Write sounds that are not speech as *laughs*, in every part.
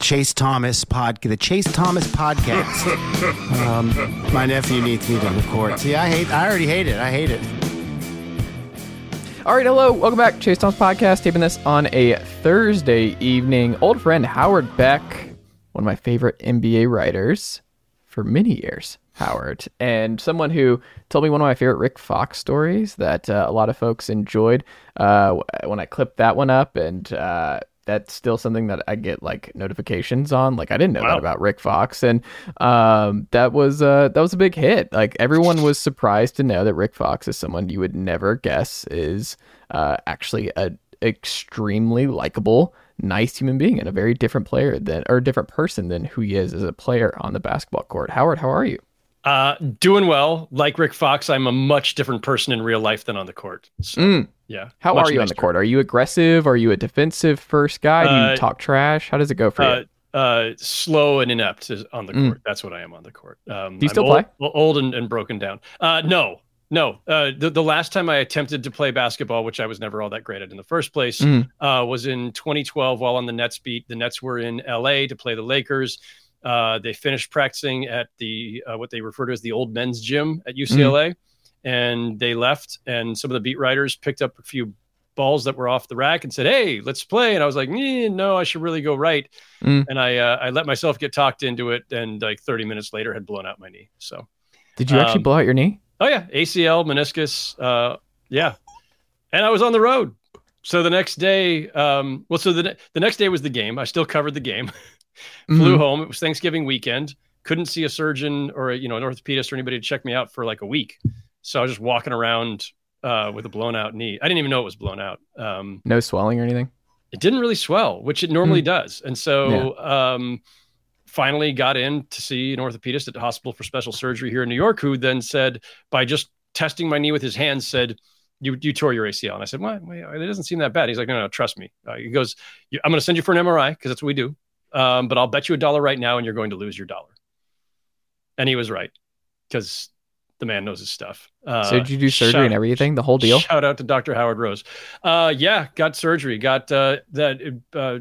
Chase Thomas pod, the Chase Thomas podcast. *laughs* um, my nephew needs me to record. See, I hate. I already hate it. I hate it. All right, hello, welcome back, Chase Thomas podcast. Taping this on a Thursday evening. Old friend Howard Beck, one of my favorite NBA writers for many years. Howard, and someone who told me one of my favorite Rick Fox stories that uh, a lot of folks enjoyed uh, when I clipped that one up, and uh, that's still something that I get like notifications on. Like I didn't know Wow. that about Rick Fox, and um, that was uh, that was a big hit. Like everyone was surprised to know that Rick Fox is someone you would never guess is uh, actually a extremely likable, nice human being and a very different player than or a different person than who he is as a player on the basketball court. Howard, how are you? Uh, doing well. Like Rick Fox, I'm a much different person in real life than on the court. So, Mm. yeah. How are you on the court? Are you aggressive? Are you a defensive first guy? Do you Uh, talk trash? How does it go for you? Uh, uh, slow and inept is on the Mm. court. That's what I am on the court. Um, Do you I'm still old, play? Old and, and broken down. Uh, no, no. Uh, the, the last time I attempted to play basketball, which I was never all that great at in the first place, Mm. uh, was in 2012 while on the Nets beat. The Nets were in LA to play the Lakers. Uh, they finished practicing at the uh, what they refer to as the old men's gym at UCLA, and they left. And some of the beat writers picked up a few balls that were off the rack and said, "Hey, let's play." And I was like, "Eh, "No, I should really go right." Mm. And I uh, I let myself get talked into it, and like 30 minutes later, had blown out my knee. So, Did you actually um, blow out your knee? oh yeah, ACL, meniscus, uh, yeah. And I was on the road. So the next day, um, well, so the ne- the next day was the game. I still covered the game. *laughs* Flew Mhm. home. It was Thanksgiving weekend. Couldn't see a surgeon or a, you know an orthopedist or anybody to check me out for like a week. So I was just walking around uh, with a blown out knee. I didn't even know it was blown out. Um, No swelling or anything? it didn't really swell, which it normally Hmm. does. And so um, finally got in to see an orthopedist at the hospital for special surgery here in New York, who then said, by just testing my knee with his hands, said, you, you tore your ACL. And I said, well, it doesn't seem that bad. He's like, no, no, trust me. Uh, he goes, I'm going to send you for an MRI because that's what we do. Um, but I'll bet you a dollar right now and you're going to lose your dollar. And he was right because the man knows his stuff. Uh, so did you do surgery shout- and everything? The whole deal? Shout out to Dr. Howard Rose. Uh, yeah, got surgery. Got uh, that. Uh,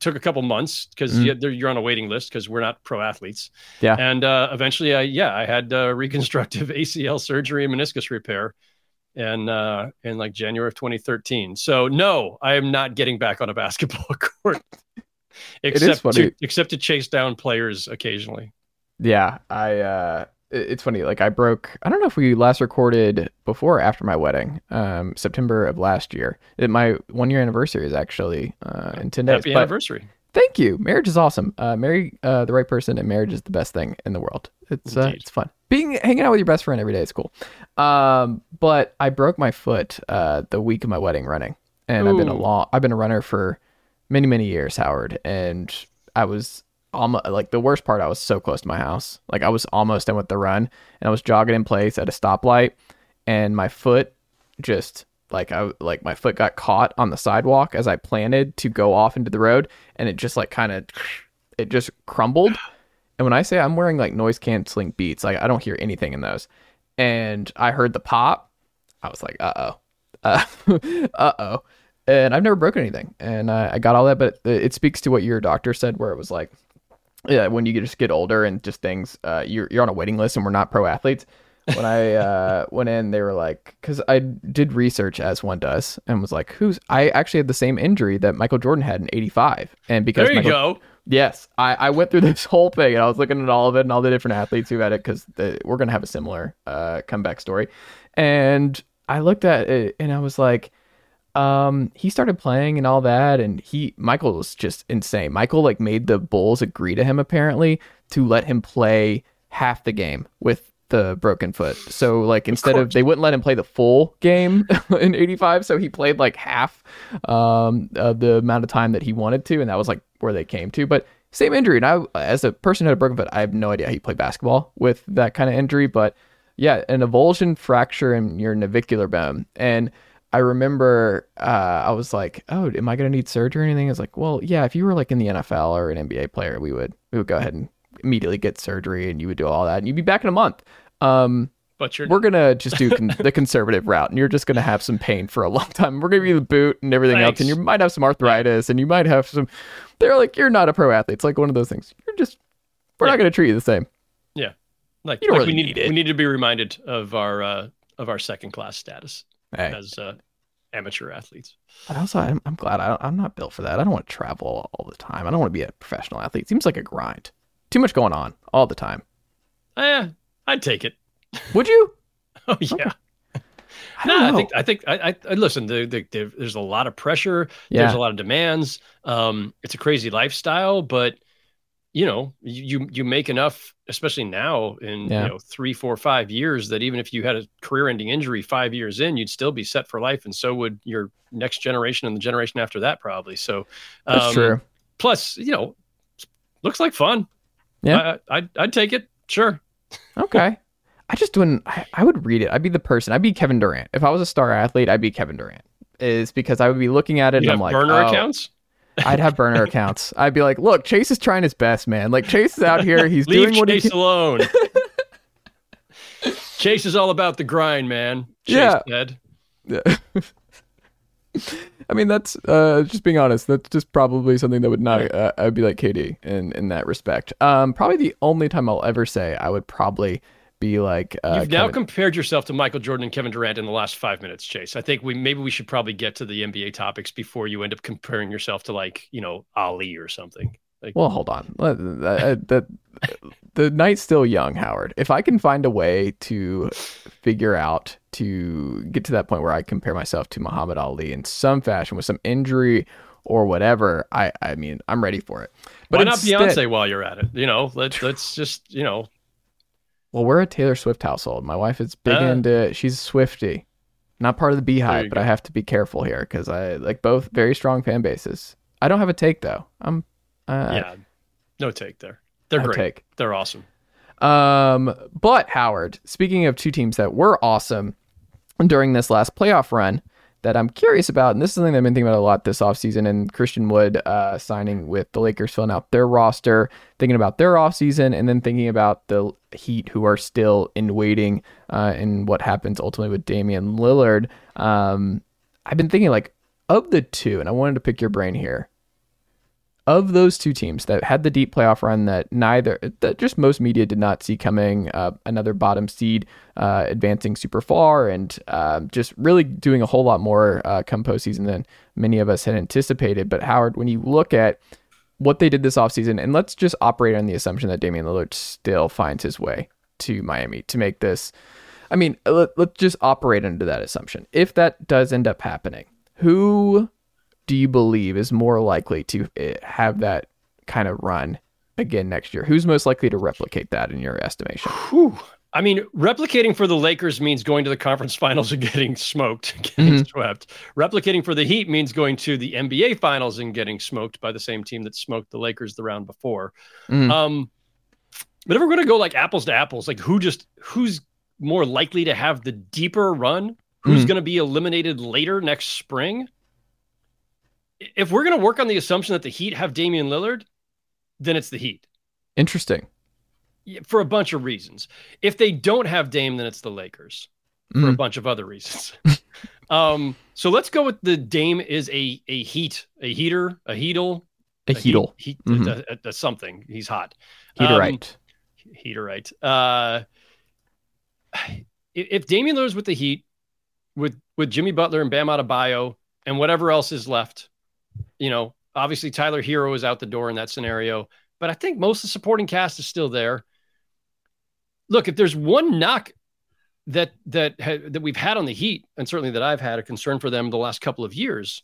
took a couple months because Mm. you're on a waiting list because we're not pro athletes. Yeah. And uh, eventually, I yeah, I had uh, reconstructive *laughs* ACL surgery and meniscus repair, and uh, in like January of 2013. So no, I am not getting back on a basketball *laughs* court. is except funny. to except to chase down players occasionally. Yeah, I. uh It's funny. Like I broke. I don't know if we last recorded before or after my wedding, um, September of last year. It, my one year anniversary is actually uh, in ten days. Happy but anniversary. Thank you. Marriage is awesome. Uh, marry uh, the right person, and marriage is the best thing in the world. It's uh, it's fun. Being hanging out with your best friend every day is cool. Um, but I broke my foot uh, the week of my wedding running, and I've been a long. I've been a runner for many many years, Howard, and I was almost like the worst part. I was so close to my house. Like I was almost done with the run, and I was jogging in place at a stoplight, and my foot just like I like my foot got caught on the sidewalk as I planted to go off into the road, and it just like kind of it just crumbled. And when I say I'm wearing like noise canceling beats, like I don't hear anything in those. And I heard the pop. I was like, uh oh, uh oh. And I've never broken anything, and uh, I got all that. But it speaks to what your doctor said, where it was like, yeah, when you just get older and just things, uh, you're you're on a waiting list, and we're not pro athletes. When I *laughs* uh, went in, they were like, because I did research as one does, and was like, who's? I actually had the same injury that Michael Jordan had in '85, and because There you Michael, go. Yes, I, I went through *laughs* this whole thing and I was looking at all of it and all the different athletes who had it because we're gonna have a similar uh, comeback story. And I looked at it and I was like, um, he started playing and all that, and he Michael was just insane. Michael like made the Bulls agree to him apparently to let him play half the game with the broken foot. So like instead of, they wouldn't let him play the full game *laughs* in 85, so he played like half um of the amount of time that he wanted to and that was like where they came to. But same injury and I as a person who had a broken foot, I have no idea how you play basketball with that kind of injury, but yeah, an avulsion fracture in your navicular bone. And I remember uh, I was like, "Oh, am I going to need surgery or anything?" It's like, "Well, yeah. If you were like in the NFL or an NBA player, we would we would go ahead and immediately get surgery, and you would do all that, and you'd be back in a month." Um, But you're we're gonna just do con- the conservative route, and you're just gonna have some pain for a long time. We're gonna give you the boot and everything else, and you might have some arthritis, and you might have some. They're like, "You're not a pro athlete." It's like one of those things. You're just. We're Yeah. not gonna treat you the same. yeah, like, You don't we need, need it. we need to be reminded of our uh, of our second class status Hey. as uh, amateur athletes. But also, I'm, I'm glad I, I'm not built for that. I don't want to travel all the time. I don't want to be a professional athlete. seems like a grind. Too much going on all the time. Eh, I'd take it. Would you? *laughs* Oh yeah. I No, don't I know. think I think I, I, listen. The, the, the, there's a lot of pressure. Yeah. There's a lot of demands. Um, it's a crazy lifestyle, but you know, you you make enough, especially now in Yeah. you know three, four, five years, that even if you had a career-ending injury five years in, you'd still be set for life, and so would your next generation and the generation after that, probably. So That's um, true. Plus, you know, looks like fun. Yeah. I, I'd, I'd take it. Sure. Okay. I just wouldn't. I, I would read it. I'd be the person. I'd be Kevin Durant. If I was a star athlete, I'd be Kevin Durant. Is because I would be looking at it You and I'm like, burner oh, accounts. I'd have burner accounts. *laughs* I'd be like, look, Chase is trying his best, man. Like Chase is out here. He's doing what he can. *laughs* alone. Chase is all about the grind, man. Chase Yeah. said. *laughs* I mean, that's uh, just being honest. That's just probably something that would not. Uh, I'd be like KD in in that respect. Um, probably the only time I'll ever say I would probably be like. Uh, You've now Kevin- compared yourself to Michael Jordan and Kevin Durant in the last five minutes, Chase. I think we maybe we should probably get to the NBA topics before you end up comparing yourself to like you know Ali or something. Like, Well, hold on. Uh, The, the night's still young, Howard. If I can find a way to figure out to get to that point where I compare myself to Muhammad Ali in some fashion with some injury or whatever, I I mean I'm ready for it. But why not instead- Beyonce while you're at it? You know, let's let's just you know. Well, we're a Taylor Swift household. My wife is big Ah. into. She's Swiftie, not part of the BeyHive, but go. I have to be careful here because I like both very strong fan bases. I don't have a take though. I'm. Uh, yeah, no take there. They're great. take. They're awesome. Um, but Howard, speaking of two teams that were awesome during this last playoff run that I'm curious about, and this is something I've been thinking about a lot this offseason, and Christian Wood uh, signing with the Lakers filling out their roster, thinking about their offseason, and then thinking about the Heat who are still in waiting uh, and what happens ultimately with Damian Lillard. Um, I've been thinking like of the two, and I wanted to pick your brain here of those two teams that had the deep playoff run that neither that just most media did not see coming uh, another bottom seed uh, advancing super far and um, just really doing a whole lot more uh, come postseason than many of us had anticipated. But howard when you look at what they did this offseason and let's just operate on the assumption that Damian Lillard still finds his way to Miami to make this I mean let, let's just operate under that assumption. If that does end up happening who do you believe is more likely to eh, have that kind of run again next year? Who's most likely to replicate that in your estimation? Whew. I mean, replicating for the Lakers means going to the conference finals and getting smoked, *laughs* getting mm-hmm. swept. Replicating for the Heat means going to the NBA finals and getting smoked by the same team that smoked the Lakers the round before. Mm-hmm. Um, but if we're going to go like apples to apples, like who just who's more likely to have the deeper run? Who's mm-hmm. going to be eliminated later next spring? If we're going to work on the assumption that the Heat have Damian Lillard, then it's the Heat. Interesting for a bunch of reasons. If they don't have Dame, then it's the Lakers for mm. a bunch of other reasons. *laughs* um, so let's go with the Dame is a a heat, a heater, a heatle, a, a heatle, heat, heat mm-hmm. a, a, something. He's hot. Heaterite. Um, heaterite. Uh, if Damian Lillard's with the Heat, with with Jimmy Butler and Bam Adebayo and whatever else is left, you know, obviously Tyler Herro is out the door in that scenario, but I think most of the supporting cast is still there look, if there's one knock that that ha- that we've had on the Heat, and certainly that I've had a concern for them the last couple of years,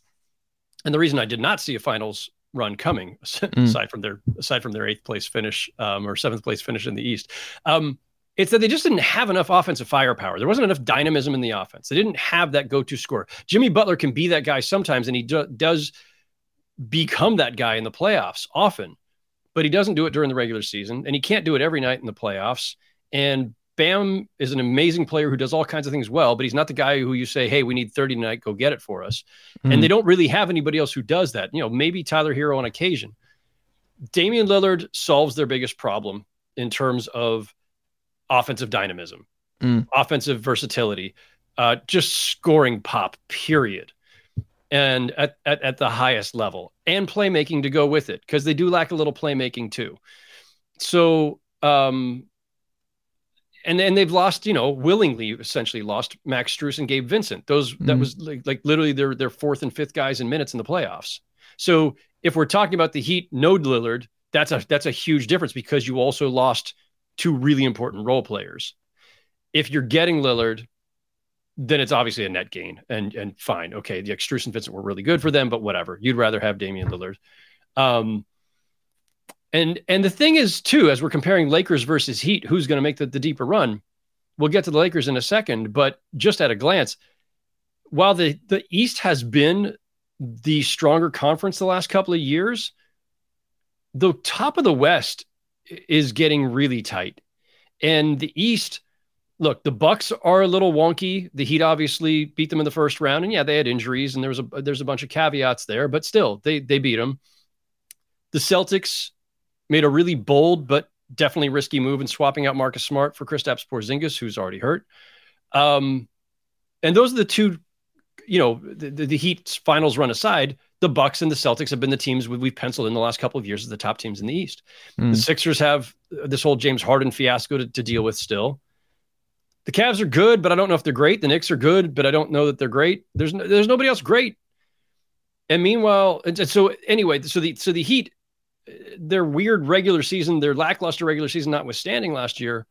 and the reason I did not see a finals run coming, mm. *laughs* aside from their aside from their eighth place finish um, or seventh place finish in the East, um, it's that they just didn't have enough offensive firepower. There wasn't enough dynamism in the offense. They didn't have that go-to score. Jimmy Butler can be that guy sometimes, and he do- does become that guy in the playoffs often, but he doesn't do it during the regular season, and he can't do it every night in the playoffs. And Bam is an amazing player who does all kinds of things well, but he's not the guy who you say, "Hey, we need 30 tonight, go get it for us." Mm-hmm. And they don't really have anybody else who does that. You know, maybe Tyler Herro on occasion. Damian Lillard solves their biggest problem in terms of offensive dynamism, mm. offensive versatility, uh, just scoring pop, period. And at, at, at the highest level, and playmaking to go with it, because they do lack a little playmaking too. So um, and and they've lost, you know, willingly essentially lost Max Strus and Gabe Vincent. Those mm-hmm. that was like, like literally their their fourth and fifth guys in minutes in the playoffs. So if we're talking about the Heat, no Lillard, that's a that's a huge difference because you also lost two really important role players. If you're getting Lillard, then it's obviously a net gain and and fine. Okay, the extrusion fits were really good for them, but whatever. You'd rather have Damian Lillard. Um, and and the thing is too, as we're comparing Lakers versus Heat, who's going to make the, the deeper run? We'll get to the Lakers in a second, but just at a glance, while the the East has been the stronger conference the last couple of years, the top of the West is getting really tight. And the East, look, the Bucks are a little wonky. The Heat obviously beat them in the first round, and yeah, they had injuries, and there was a there's a bunch of caveats there, but still, they they beat them. The Celtics made a really bold but definitely risky move in swapping out Marcus Smart for Kristaps Porzingis, who's already hurt. Um, and those are the two, you know, the, the, the Heat's finals run aside. The Bucks and the Celtics have been the teams we've penciled in the last couple of years as the top teams in the East. Mm. The Sixers have this whole James Harden fiasco to, to deal with still. The Cavs are good, but I don't know if they're great. The Knicks are good, but I don't know that they're great. There's no, there's nobody else great. And meanwhile, and so anyway, so the so the Heat their weird regular season, their lackluster regular season notwithstanding last year,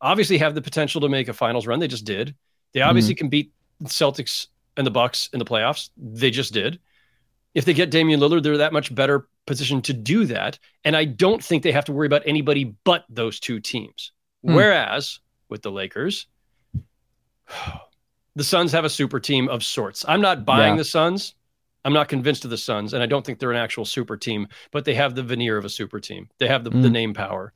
obviously have the potential to make a finals run. They just did. They obviously mm-hmm. can beat the Celtics and the Bucks in the playoffs. They just did. If they get Damian Lillard, they're that much better positioned to do that. And I don't think they have to worry about anybody but those two teams. Mm. Whereas with the Lakers, *sighs* the Suns have a super team of sorts. I'm not buying yeah. the Suns. I'm not convinced of the Suns, and I don't think they're an actual super team, but they have the veneer of a super team. They have the, mm. the name power.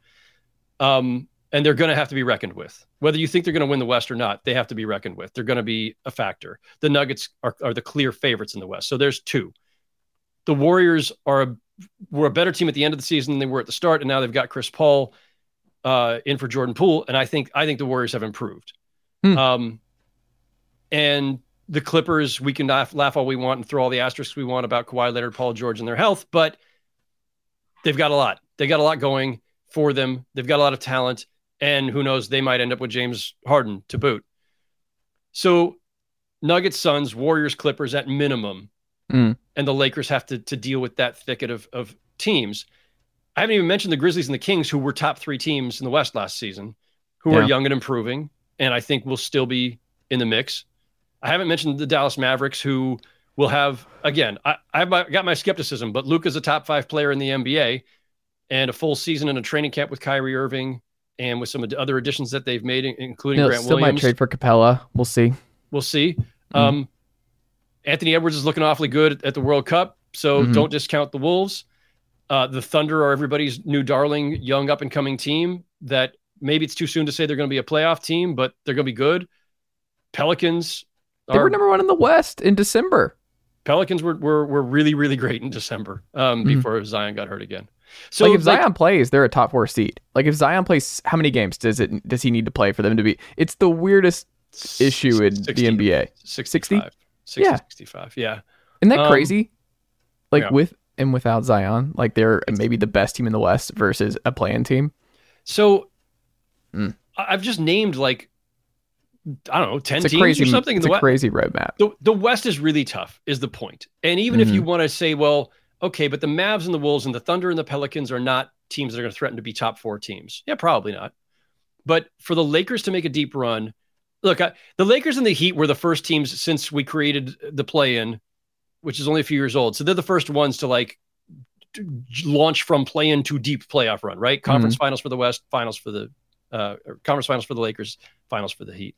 Um, and they're going to have to be reckoned with. Whether you think they're going to win the West or not, they have to be reckoned with. They're going to be a factor. The Nuggets are, are the clear favorites in the West. So there's two. The Warriors are a, were a better team at the end of the season than they were at the start, and now they've got Chris Paul uh, in for Jordan Poole, and I think I think the Warriors have improved. Hmm. Um, and the Clippers, we can laugh, laugh all we want and throw all the asterisks we want about Kawhi Leonard, Paul George, and their health, but they've got a lot. They got a lot going for them. They've got a lot of talent, and who knows, they might end up with James Harden to boot. So, Nuggets, Suns, Warriors, Clippers at minimum, mm. and the Lakers have to to deal with that thicket of of teams. I haven't even mentioned the Grizzlies and the Kings, who were top three teams in the West last season, who yeah. are young and improving, and I think will still be in the mix. I haven't mentioned the Dallas Mavericks, who will have again. I, I've got my skepticism, but Luka is a top five player in the NBA, and a full season in a training camp with Kyrie Irving and with some of the other additions that they've made, including Grant still Williams. might trade for Capela. We'll see. We'll see. Um, Anthony Edwards is looking awfully good at the World Cup, so Mhm. don't discount the Wolves. Uh, the Thunder are everybody's new darling, young up and coming team. That maybe it's too soon to say they're going to be a playoff team, but they're going to be good. Pelicans They were number one in the West in December. Pelicans were, were were really really great in December um, Mhm. before Zion got hurt again. So like if Zion plays, they're a top four seed. Like if Zion plays, how many games does it does he need to play for them to be? It's the weirdest issue in the NBA. 65, 60, Yeah. 65. Yeah. Isn't that Um, crazy? Like yeah. with and without Zion, like they're maybe the best team in the West versus a playing team. So Mm. I've just named like I don't know ten teams crazy, or something. in it's the a West. crazy roadmap. the the West is really tough. Is the point? And even if you Mm-hmm. want to say, well, okay, but the Mavs and the Wolves and the Thunder and the Pelicans are not teams that are going to threaten to be top four teams. Yeah, probably not. But for the Lakers to make a deep run, look, I, the Lakers and the Heat were the first teams since we created the play-in, which is only a few years old. So they're the first ones to like to launch from play-in to deep playoff run, right? Mm-hmm. Conference finals for the West, finals for the uh, conference finals for the Lakers, finals for the Heat.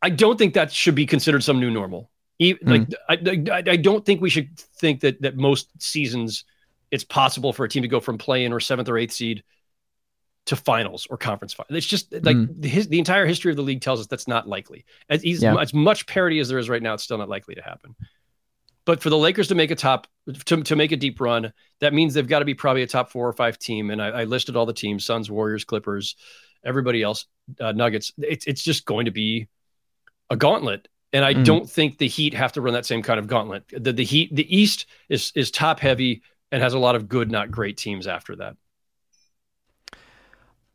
I don't think that should be considered some new normal. E- hmm. Like I, I, I don't think we should think that that most seasons it's possible for a team to go from play-in or seventh or eighth seed to finals or conference finals. It's just like hmm. the, his, the entire history of the league tells us that's not likely. As, Yeah. as much parity as there is right now, it's still not likely to happen. But for the Lakers to make a top to, to make a deep run, that means they've got to be probably a top four or five team. And I, I listed all the teams: Suns, Warriors, Clippers, everybody else, uh, Nuggets. It's it's just going to be a gauntlet. And I Mm. don't think the Heat have to run that same kind of gauntlet. The the Heat, the East is is top heavy and has a lot of good, not great teams after that.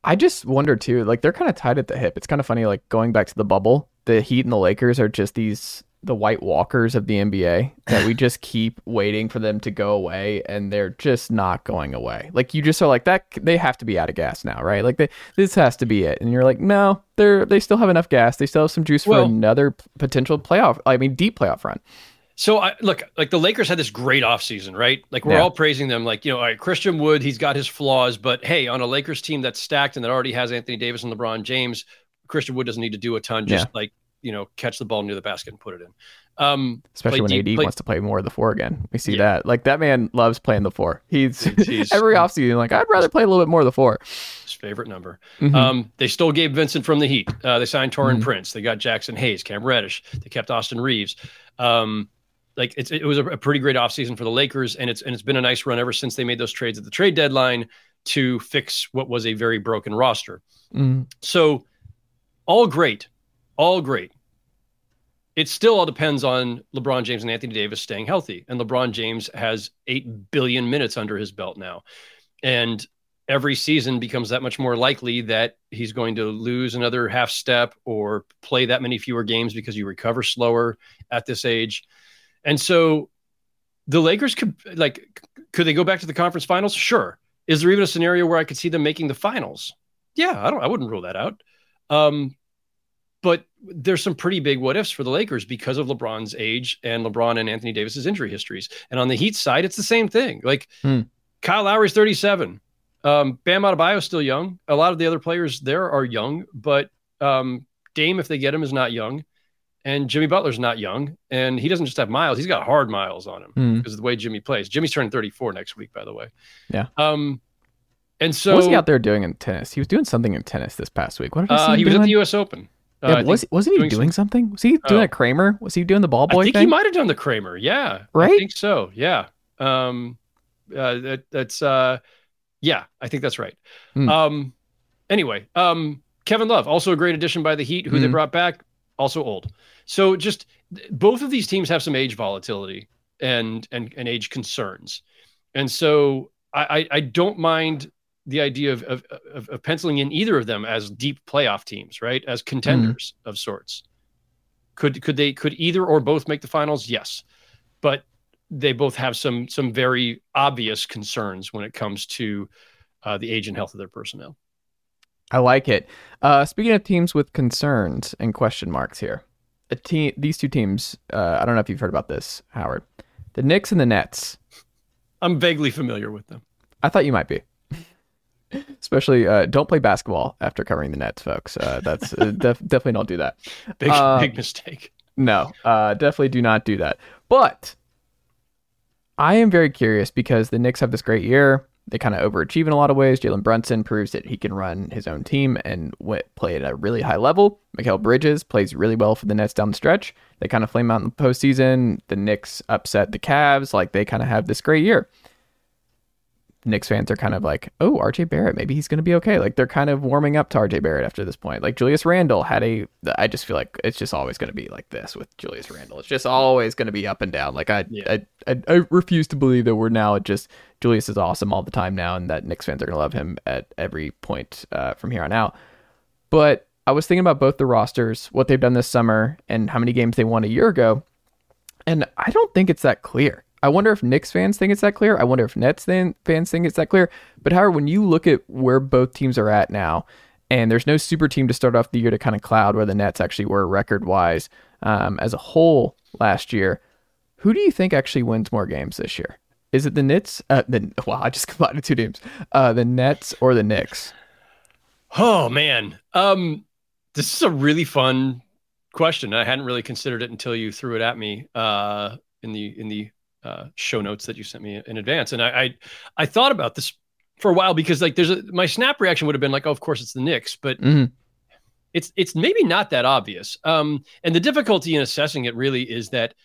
I just wonder too, like they're kind of tied at the hip. It's kind of funny, like going back to the bubble, the Heat and the Lakers are just these the white walkers of the NBA that we just keep waiting for them to go away and they're just not going away. Like you just are like that they have to be out of gas now, right? Like they, this has to be it. And you're like, "No, they're they still have enough gas. They still have some juice for another potential playoff, I mean deep playoff run." So I look like the Lakers had this great offseason, right? Like we're Yeah. all praising them, like, you know, all right, Christian Wood, he's got his flaws, but hey, on a Lakers team that's stacked and that already has Anthony Davis and LeBron James, Christian Wood doesn't need to do a ton, just Yeah. like, you know, catch the ball near the basket and put it in. Um Especially when AD play- wants to play more of the four again. We see Yeah. that. Like that man loves playing the four. He's He's- *laughs* every offseason like I'd rather play a little bit more of the four. his favorite number. Mhm. Um, they stole Gabe Vincent from the Heat. Uh, they signed Taurean Mhm. Prince. They got Jaxson Hayes, Cam Reddish. They kept Austin Reaves. Um, like it's, it was a, pretty great offseason for the Lakers, and it's and it's been a nice run ever since they made those trades at the trade deadline to fix what was a very broken roster. Mm. So, all great, all great. It still all depends on LeBron James and Anthony Davis staying healthy. And LeBron James has 8 billion minutes under his belt now. And every season becomes that much more likely that he's going to lose another half step or play that many fewer games because you recover slower at this age. And so the Lakers could like could they go back to the conference finals? Sure. Is there even a scenario where I could see them making the finals? Yeah, I don't I wouldn't rule that out. Um but there's some pretty big what ifs for the Lakers because of LeBron's age and LeBron and Anthony Davis's injury histories. And on the Heat side, it's the same thing. Like Hmm. Kyle Lowry's 37. Um, Bam Adebayo's still young. A lot of the other players there are young, but um, Dame, if they get him, is not young. And Jimmy Butler's not young. And he doesn't just have miles, he's got hard miles on him Mm. because of the way Jimmy plays. Jimmy's turning 34 next week, by the way. Yeah. Um, and so what was he out there doing in tennis? He was doing something in tennis this past week. What did he, uh, he was at the U.S. Open. Uh, Yeah, was, wasn't he doing doing, some- something? Was he doing Oh. a Kramer? Was he doing the ball boy I think thing? he might have done the Kramer. Yeah, right. I think so. Yeah. Um, uh, that, that's uh, yeah, I think that's right. Hmm. Um, anyway, um, Kevin Love, also a great addition by the Heat, who they Mhm. brought back, also old. So just both of these teams have some age volatility and and and age concerns, and so I I, I don't mind the idea of, of of of penciling in either of them as deep playoff teams, right? As contenders of sorts. Could could they could either or both make the finals? Yes, but they both have some some very obvious concerns when it comes to uh, the age and health of their personnel. I like it. Uh, speaking of teams with concerns and question marks here, a team, these two teams. Uh, I don't know if you've heard about this, Howard. The Knicks and the Nets. I'm vaguely familiar with them. I thought you might be. Especially, uh, don't play basketball after covering the Nets, folks. Uh, that's uh, *laughs* def- definitely don't do that. Big Uh, big mistake. No, uh, definitely do not do that. But I am very curious because the Knicks have this great year. They kind of overachieve in a lot of ways. Jalen Brunson proves that he can run his own team and w- play at a really high level. Mikal Bridges plays really well for the Nets down the stretch. They kind of flame out in the postseason. The Knicks upset the Cavs. Like they kind of have this great year. Knicks fans are kind of like, oh, RJ Barrett, maybe he's going to be okay. Like they're kind of warming up to RJ Barrett after this point. Like Julius Randle had a, I just feel like it's just always going to be like this with Julius Randle. It's just always going to be up and down. Like I, Yeah. I, I, I refuse to believe that we're now just Julius is awesome all the time now, and that Knicks fans are going to love him at every point uh, from here on out. But I was thinking about both the rosters, what they've done this summer, and how many games they won a year ago. And I don't think it's that clear. I wonder if Knicks fans think it's that clear. I wonder if Nets fan- fans think it's that clear. But however, when you look at where both teams are at now, and there's no super team to start off the year to kind of cloud where the Nets actually were record wise um, as a whole last year, who do you think actually wins more games this year? Is it the Nets? Uh, the, *laughs* wow, I just combined two teams. Uh, the Nets or the Knicks? Oh man, um, this is a really fun question. I hadn't really considered it until you threw it at me uh, in the in the uh, show notes that you sent me in advance, and I, I I thought about this for a while because like there's a my snap reaction would have been like, oh, of course it's the Knicks, but Mhm. it's it's maybe not that obvious. Um, and the difficulty in assessing it really is that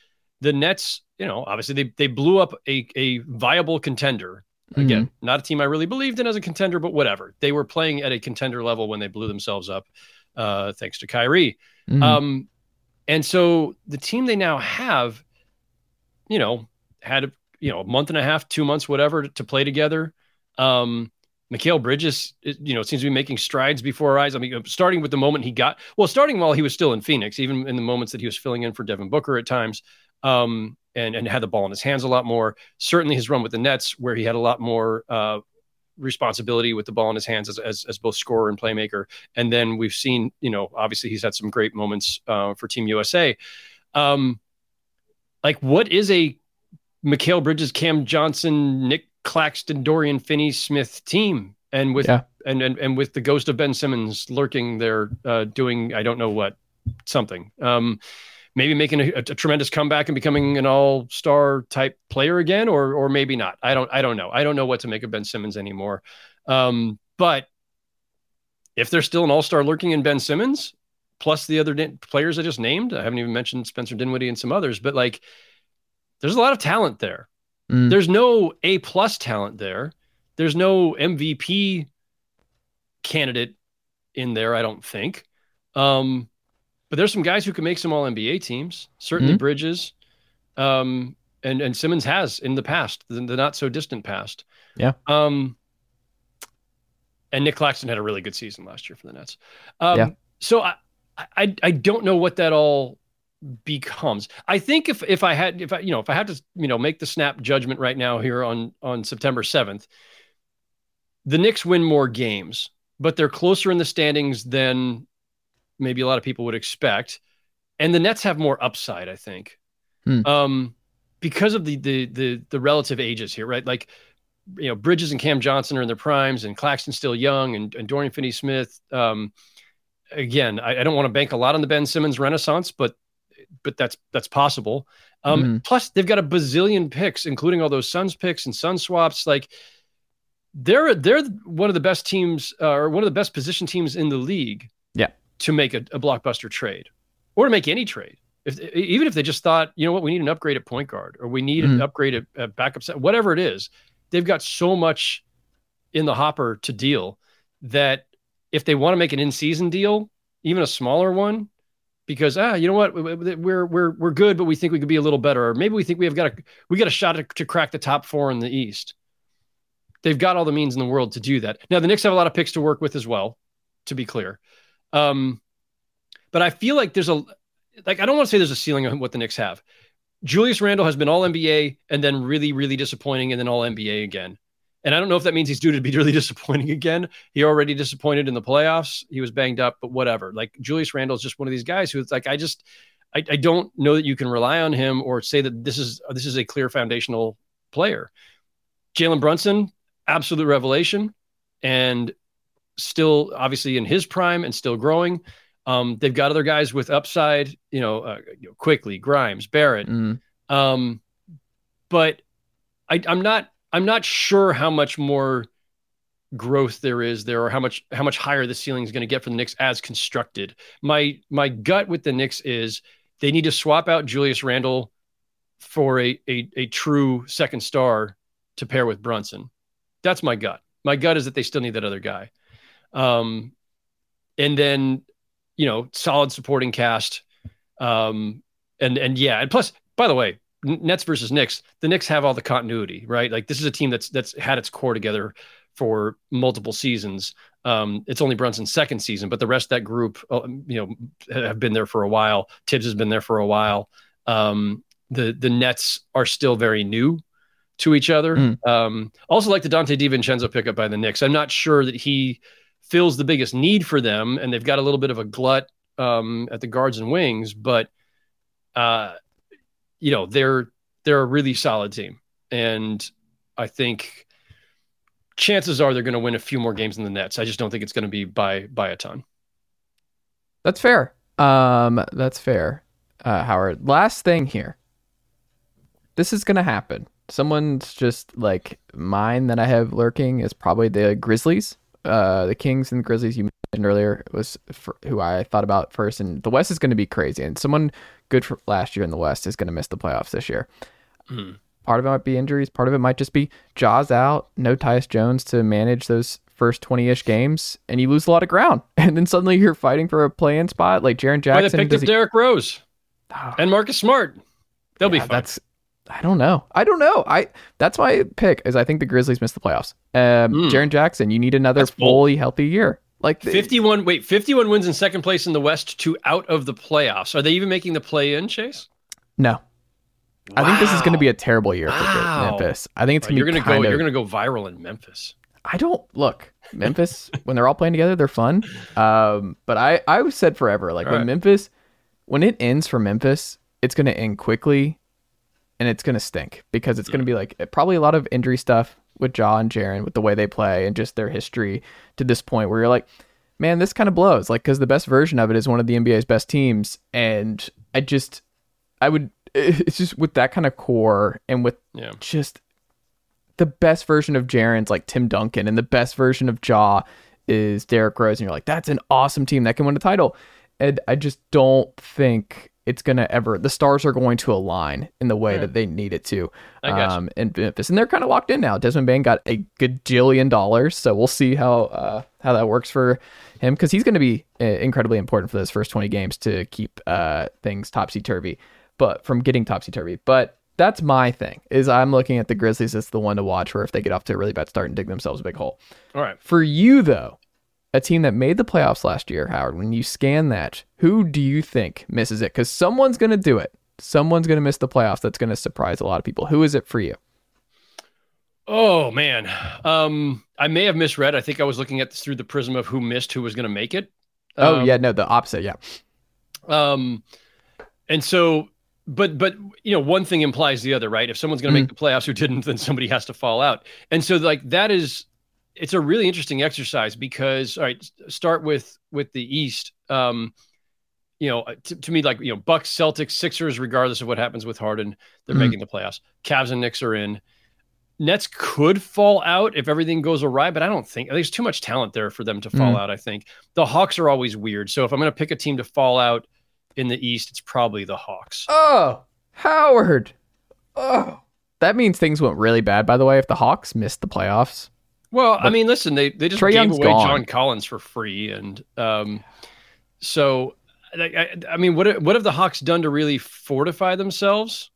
the Nets, you know, obviously they they blew up a a viable contender. Again, not a team I really believed in as a contender, but whatever. They were playing at a contender level when they blew themselves up, uh, thanks to Kyrie. Mhm. Um, and so the team they now have, you know, had a, you know a month and a half, two months, whatever, to play together. Um, Mikal Bridges, you know, seems to be making strides before our eyes. I mean, starting with the moment he got, well, starting while he was still in Phoenix, even in the moments that he was filling in for Devin Booker at times, um, and and had the ball in his hands a lot more. Certainly, his run with the Nets, where he had a lot more uh, responsibility with the ball in his hands as, as, as both scorer and playmaker. And then we've seen, you know, obviously he's had some great moments uh, for Team USA. Um, like, what is a Mikal Bridges, Cam Johnson, Nick Claxton, Dorian Finney Smith team? And with Yeah. and, and and with the ghost of Ben Simmons lurking there, uh, doing I don't know what something. Um, maybe making a, a tremendous comeback and becoming an all-star type player again, or or maybe not. I don't I don't know. I don't know what to make of Ben Simmons anymore. Um, but if there's still an all-star lurking in Ben Simmons, plus the other players I just named, I haven't even mentioned Spencer Dinwiddie and some others, but like there's a lot of talent there. Mm. There's no A plus talent there. There's no MVP candidate in there, I don't think. Um, but there's some guys who can make some all NBA teams. Certainly Mhm. Bridges, um, and and Simmons has in the past, the, the not so distant past. Yeah. Um, and Nick Claxton had a really good season last year for the Nets. Um, Yeah. So I, I I don't know what that all becomes. I think if if I had if I you know if I had to you know make the snap judgment right now here on on September 7th, the Knicks win more games, but they're closer in the standings than maybe a lot of people would expect. And the Nets have more upside, I think. Hmm. Um because of the the the the relative ages here, right? Like you know, Bridges and Cam Johnson are in their primes and Claxton's still young and, and Dorian Finney Smith um again, I, I don't want to bank a lot on the Ben Simmons renaissance, but but that's that's possible. Um, Mhm. Plus, they've got a bazillion picks, including all those Suns picks and Sun swaps. Like they're they're one of the best teams, uh, or one of the best position teams in the league. Yeah. to make a, a blockbuster trade, or to make any trade. If even if they just thought, you know what, we need an upgrade at point guard, or we need an Mhm. upgrade at, at backup set, whatever it is, they've got so much in the hopper to deal that if they want to make an in-season deal, even a smaller one, because ah, you know what, we're we're we're good, but we think we could be a little better, or maybe we think we have got a we got a shot to, to crack the top four in the East. They've got all the means in the world to do that. Now the Knicks have a lot of picks to work with as well, to be clear. Um, but I feel like there's a like I don't want to say there's a ceiling on what the Knicks have. Julius Randle has been all NBA and then really, really disappointing and then all NBA again. And I don't know if that means he's due to be really *laughs* disappointing again. He already disappointed in the playoffs. He was banged up, but whatever. Like Julius Randle is just one of these guys who it's like I just I, I don't know that you can rely on him or say that this is this is a clear foundational player. Jalen Brunson, absolute revelation. and still obviously in his prime and still growing. Um, they've got other guys with upside, you know, uh, you know Quickley Grimes, Barrett. Mm. Um, but I, I'm not I'm not sure how much more growth there is there or how much how much higher the ceiling is going to get for the Knicks as constructed. My my gut with the Knicks is they need to swap out Julius Randle for a a, a true second star to pair with Brunson. That's my gut. My gut is that they still need that other guy. Um, and then you know, solid supporting cast. Um, and and yeah, and plus, by the way, Nets versus Knicks, the Knicks have all the continuity, right? Like this is a team that's that's had its core together for multiple seasons. Um, it's only Brunson's second season, but the rest of that group, uh, you know, have been there for a while. Thibs has been there for a while. Um, the the Nets are still very new to each other. Mm. Um, also, like the Donte DiVincenzo pickup by the Knicks, I'm not sure that he fills the biggest need for them, and they've got a little bit of a glut um, at the guards and wings, but uh, you know they're they're a really solid team, and I think chances are they're going to win a few more games than the Nets. I just don't think it's going to be by by a ton. That's fair. Um, that's fair, uh, Howard. Last thing here. This is going to happen. Someone's just like mine that I have lurking is probably the Grizzlies uh, the Kings and the Grizzlies you mentioned earlier was who I thought about first, and the West is going to be crazy. And someone good for last year in the West is going to miss the playoffs this year. Mm. Part of it might be injuries. Part of it might just be Ja's out, no Tyus Jones to manage those first 20-ish games, and you lose a lot of ground. *laughs* And then suddenly you're fighting for a play-in spot like Jaren Jackson. Why they picked up he... Derrick Rose oh. and Marcus Smart. They'll yeah, be fine. That's I don't know. I don't know. I that's my pick is I think the Grizzlies missed the playoffs. Um, mm. Jaren Jackson, you need another that's fully bold. healthy year. Like 51 wait, 51 wins in second place in the West to out of the playoffs. Are they even making the play in, Chase? No. Wow. I think this is going to be a terrible year wow. for Memphis. I think it's going to be you're going to go you're going to go viral in Memphis. I don't look Memphis *laughs* when they're all playing together, they're fun. Um, but I I said forever like all when right. Memphis when it ends for Memphis, it's going to end quickly and it's gonna stink because it's gonna be like probably a lot of injury stuff with Ja and Jaren with the way they play and just their history to this point where you're like, man, this kind of blows. Like, because the best version of it is one of the NBA's best teams, and I just, I would, *laughs* it's just with that kind of core and with yeah. just the best version of Jaren's like Tim Duncan, and the best version of Ja is Derrick Rose, and you're like, that's an awesome team that can win a title. And I just don't think it's gonna ever the stars are going to align in the way right. that they need it to. Um, in Memphis, and they're kind of locked in now. Desmond Bane got a gajillion dollars, so we'll see how uh, how that works for him because he's going to be uh, incredibly important for those first twenty games to keep uh, things topsy turvy. But from getting topsy turvy, but that's my thing is I'm looking at the Grizzlies as the one to watch for if they get off to a really bad start and dig themselves a big hole. All right. For you though, a team that made the playoffs last year, Howard, when you scan that, who do you think misses it? Because someone's going to do it. Someone's going to miss the playoffs. That's going to surprise a lot of people. Who is it for you? Oh man, um, I may have misread. I think I was looking at this through the prism of who missed, who was going to make it. Oh um, yeah, no, the opposite. Yeah. Um, and so, but but you know, one thing implies the other, right? If someone's going to mm-hmm. make the playoffs who didn't, then somebody has to fall out. And so, like that is it's a really interesting exercise because all right, start with with the East. Um, you know, to, to, me, like you know, Bucks, Celtics, Sixers, regardless of what happens with Harden, they're mm-hmm. making the playoffs. Cavs and Knicks are in. Nets could fall out if everything goes awry, but I don't think there's too much talent there for them to fall mm-hmm. out. I think the Hawks are always weird. So if I'm going to pick a team to fall out in the East, it's probably the Hawks. Oh, Howard. Oh, that means things went really bad. By the way, if the Hawks missed the playoffs, well, but I mean, listen, they they just Trae gave Young's away gone. John Collins for free, and um, so I, I, mean, what what have the Hawks done to really fortify themselves?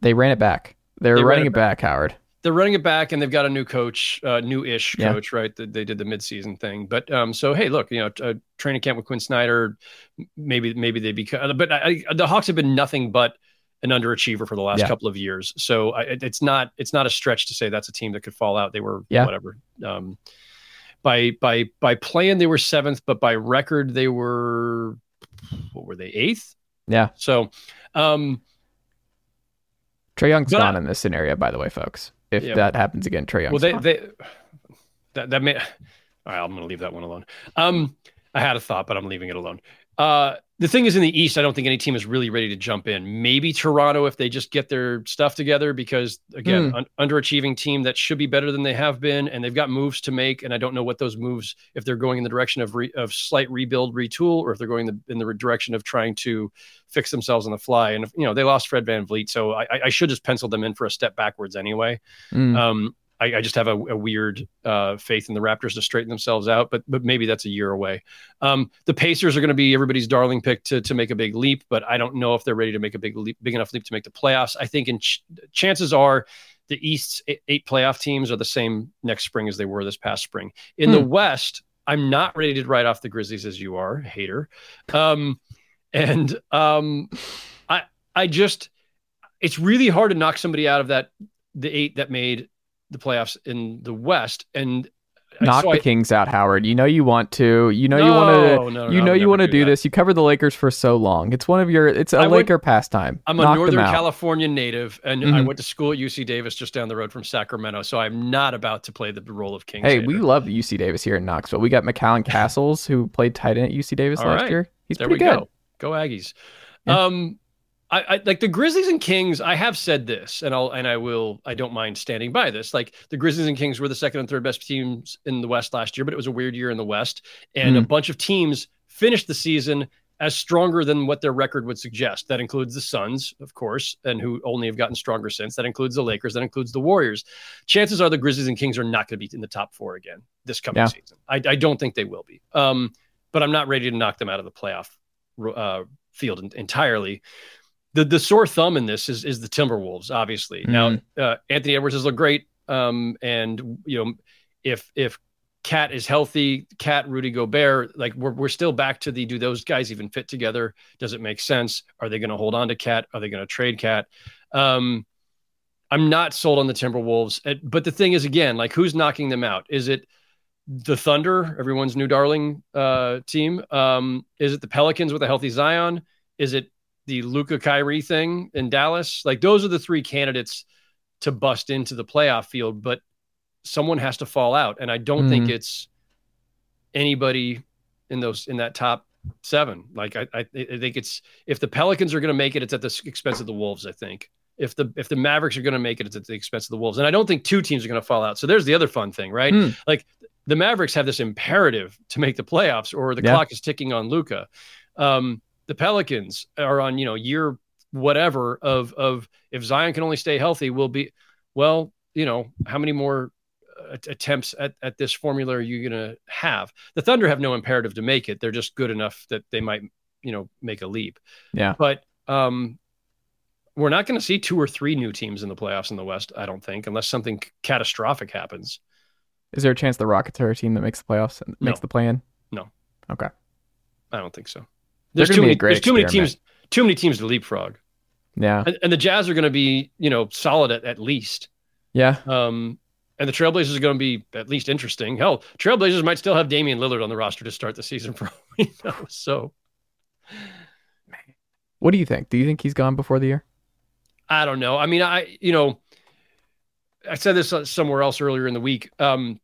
They ran it back. They're they running it back, back, Howard. They're running it back, and they've got a new coach, uh, new-ish yeah. coach, right? They, they did the midseason thing, but um, so hey, look, you know, training camp with Quin Snyder, maybe maybe they become, but I, the Hawks have been nothing but an underachiever for the last yeah. couple of years. So I, it's not it's not a stretch to say that's a team that could fall out. They were yeah. whatever. Um, by by by playing they were seventh, but by record they were what were they eighth? Yeah. So um, Trae Young's gone in this scenario, by the way, folks. If yeah. that happens again, Trae Young's well, they, gone. they that that may All right, I'm going to leave that one alone. Um, I had a thought, but I'm leaving it alone. Uh, the thing is, in the East, I don't think any team is really ready to jump in. Maybe Toronto if they just get their stuff together, because again, Hmm. un- underachieving team that should be better than they have been, and they've got moves to make. And I don't know what those moves, if they're going in the direction of re- of slight rebuild, retool, or if they're going the, in the direction of trying to fix themselves on the fly. And if, you know, they lost Fred VanVleet, so I, I- I should just pencil them in for a step backwards anyway. Mm. Um, I, I just have a, a weird uh, faith in the Raptors to straighten themselves out, but but maybe that's a year away. Um, the Pacers are going to be everybody's darling pick to to make a big leap, but I don't know if they're ready to make a big leap, big enough leap to make the playoffs. I think in ch- chances are the East's eight, eight playoff teams are the same next spring as they were this past spring. In the West, I'm not ready to write off the Grizzlies as you are, hater. Um, and um, I I just it's really hard to knock somebody out of that the eight that made the playoffs in the West and Knock so the I- Kings out, Howard. You know you want to. You know you want to. no, you know you want to do do this. You covered the Lakers for so long. It's one of your. It's a I Laker pastime. I'm a Knock them Northern. California native, and I Mhm. went to school at UC Davis, just down the road from Sacramento. So I'm not about to play the role of King. Hey, we love UC Davis here in Knoxville. We got McCallan *laughs* Castles who played tight end at UC Davis All last right. year. He's there pretty we good. go. Go Aggies. Yeah. Um, I, I like the Grizzlies and Kings. I have said this, and I'll and I will. I don't mind standing by this. Like the Grizzlies and Kings were the second and third best teams in the West last year, but it was a weird year in the West, and a Mm. bunch of teams finished the season as stronger than what their record would suggest. That includes the Suns, of course, and who only have gotten stronger since. That includes the Lakers. That includes the Warriors. Chances are the Grizzlies and Kings are not going to be in the top four again this coming Yeah. season. I, I don't think they will be. Um, but I'm not ready to knock them out of the playoff uh, field entirely. The the sore thumb in this is is the Timberwolves, obviously. Now uh, Anthony Edwards has looked great, um, and you know if if KAT is healthy, KAT Rudy Gobert, like we're we're still back to the do those guys even fit together? Does it make sense? Are they going to hold on to KAT? Are they going to trade KAT? Um, I'm not sold on the Timberwolves, but the thing is, again, like who's knocking them out? Is it the Thunder, everyone's new darling uh, team? Um, is it the Pelicans with a healthy Zion? Is it the Luka Kyrie thing in Dallas? Like those are the three candidates to bust into the playoff field, but someone has to fall out, and I don't think Mhm. it's anybody in those in that top seven. Like I, I, I think it's if the Pelicans are going to make it, it's at the expense of the Wolves. I think if the if the Mavericks are going to make it, it's at the expense of the Wolves. And I don't think two teams are going to fall out. So there's the other fun thing, right? Hmm. Like the Mavericks have this imperative to make the playoffs, or the Yeah. clock is ticking on Luka. Um, the Pelicans are on you know year whatever of of if Zion can only stay healthy, will be well. You know how many more uh, attempts at, at this formula are you going to have? The Thunder have no imperative to make it. They're just good enough that they might, you know, make a leap. Yeah. But um, we're not going to see two or three new teams in the playoffs in the West, I don't think, unless something catastrophic happens. Is there a chance the Rockets are a team that makes the playoffs and makes No. the play in? No. Okay. I don't think so. There's too many. great There's too many teams. Too many teams to leapfrog, Yeah. and, and the Jazz are going to be, you know, solid at, at least. Yeah. Um, and the Trailblazers are going to be at least interesting. Hell, Trailblazers might still have Damian Lillard on the roster to start the season for all we know. So What do you think? Do you think he's gone before the year? I don't know. I mean, I you know, I said this uh, somewhere else earlier in the week. Um,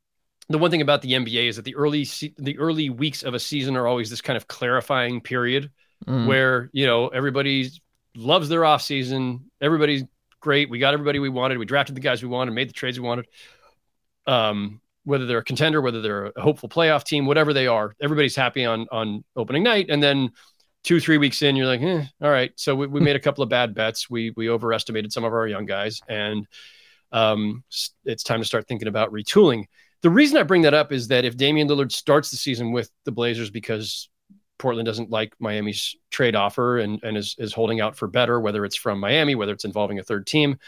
the one thing about the NBA is that the early se- the early weeks of a season are always this kind of clarifying period Mm. where you know everybody loves their off season. Everybody's great. We got everybody we wanted. We drafted the guys we wanted. Made the trades we wanted. Um, whether they're a contender, whether they're a hopeful playoff team, whatever they are, everybody's happy on on opening night, and then two three weeks in, you're like, eh, all right. So we, we *laughs* made a couple of bad bets. We we overestimated some of our young guys, and um, it's time to start thinking about retooling. The reason I bring that up is that if Damian Lillard starts the season with the Blazers because Portland doesn't like Miami's trade offer and, and is, is holding out for better, whether it's from Miami, whether it's involving a third team,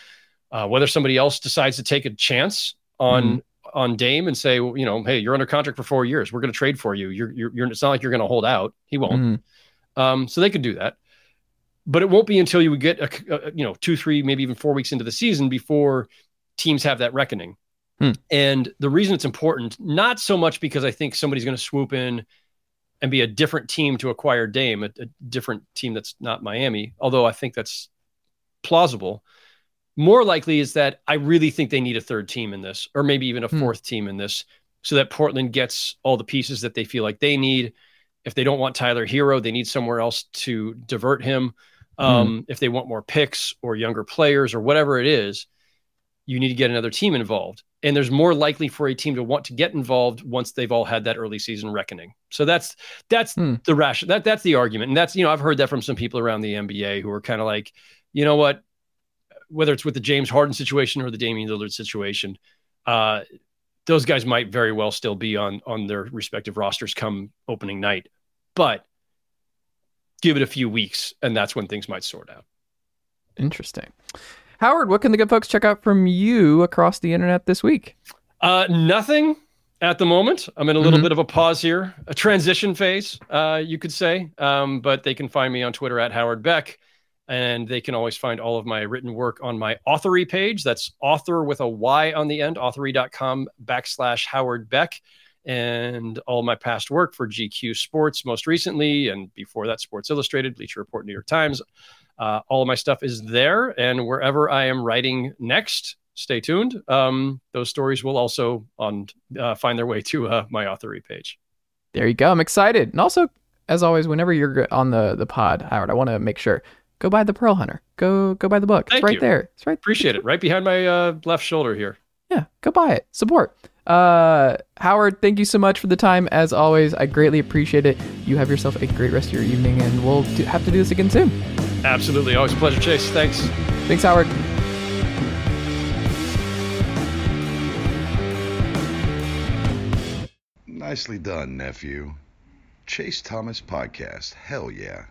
uh, whether somebody else decides to take a chance on on Dame and say, well, you know, hey, you're under contract for four years. We're going to trade for you. You're, you're, you're it's not like you're going to hold out. He won't. Mhm. Um, so they could do that, but it won't be until you get a, a- you know two, three, maybe even four weeks into the season before teams have that reckoning. Hmm. And the reason it's important, not so much because I think somebody's going to swoop in and be a different team to acquire Dame, a, a different team that's not Miami, although I think that's plausible. More likely is that I really think they need a third team in this, or maybe even a Hmm. fourth team in this. so that Portland gets all the pieces that they feel like they need. If they don't want Tyler Herro, they need somewhere else to divert him. Um, mm. If they want more picks or younger players or whatever it is, you need to get another team involved. And there's more likely for a team to want to get involved once they've all had that early season reckoning. So that's that's hmm. the ration that that's the argument. And that's you know I've heard that from some people around the NBA who are kind of like, you know what, whether it's with the James Harden situation or the Damian Lillard situation, uh, those guys might very well still be on on their respective rosters come opening night. But give it a few weeks, and that's when things might sort out. Interesting. Howard, what can the good folks check out from you across the internet this week? Uh, nothing at the moment. I'm in a little mm-hmm. bit of a pause here, a transition phase, uh, you could say. Um, but they can find me on Twitter at Howard Beck, and they can always find all of my written work on my Authory page. That's author with a Y on the end, authory.com backslash Howard Beck. And all my past work for GQ Sports, most recently, and before that, Sports Illustrated, Bleacher Report, New York Times, uh, all of my stuff is there, and wherever I am writing next, stay tuned. Um, those stories will also on uh, find their way to uh, my Authory page. There you go. I'm excited, and also, as always, whenever you're on the the pod, Howard, I want to make sure go buy the Pearl Hunter. Go go buy the book. Thank it's right you. there. It's right. Appreciate it. Right behind my uh, left shoulder here. Yeah, go buy it. Support. Uh, Howard, thank you so much for the time. As always, I greatly appreciate it. You have yourself a great rest of your evening, and we'll do, have to do this again soon. Absolutely. Always a pleasure, Chase. Thanks. Thanks, Howard. Nicely done, nephew. Chase Thomas Podcast. Hell yeah.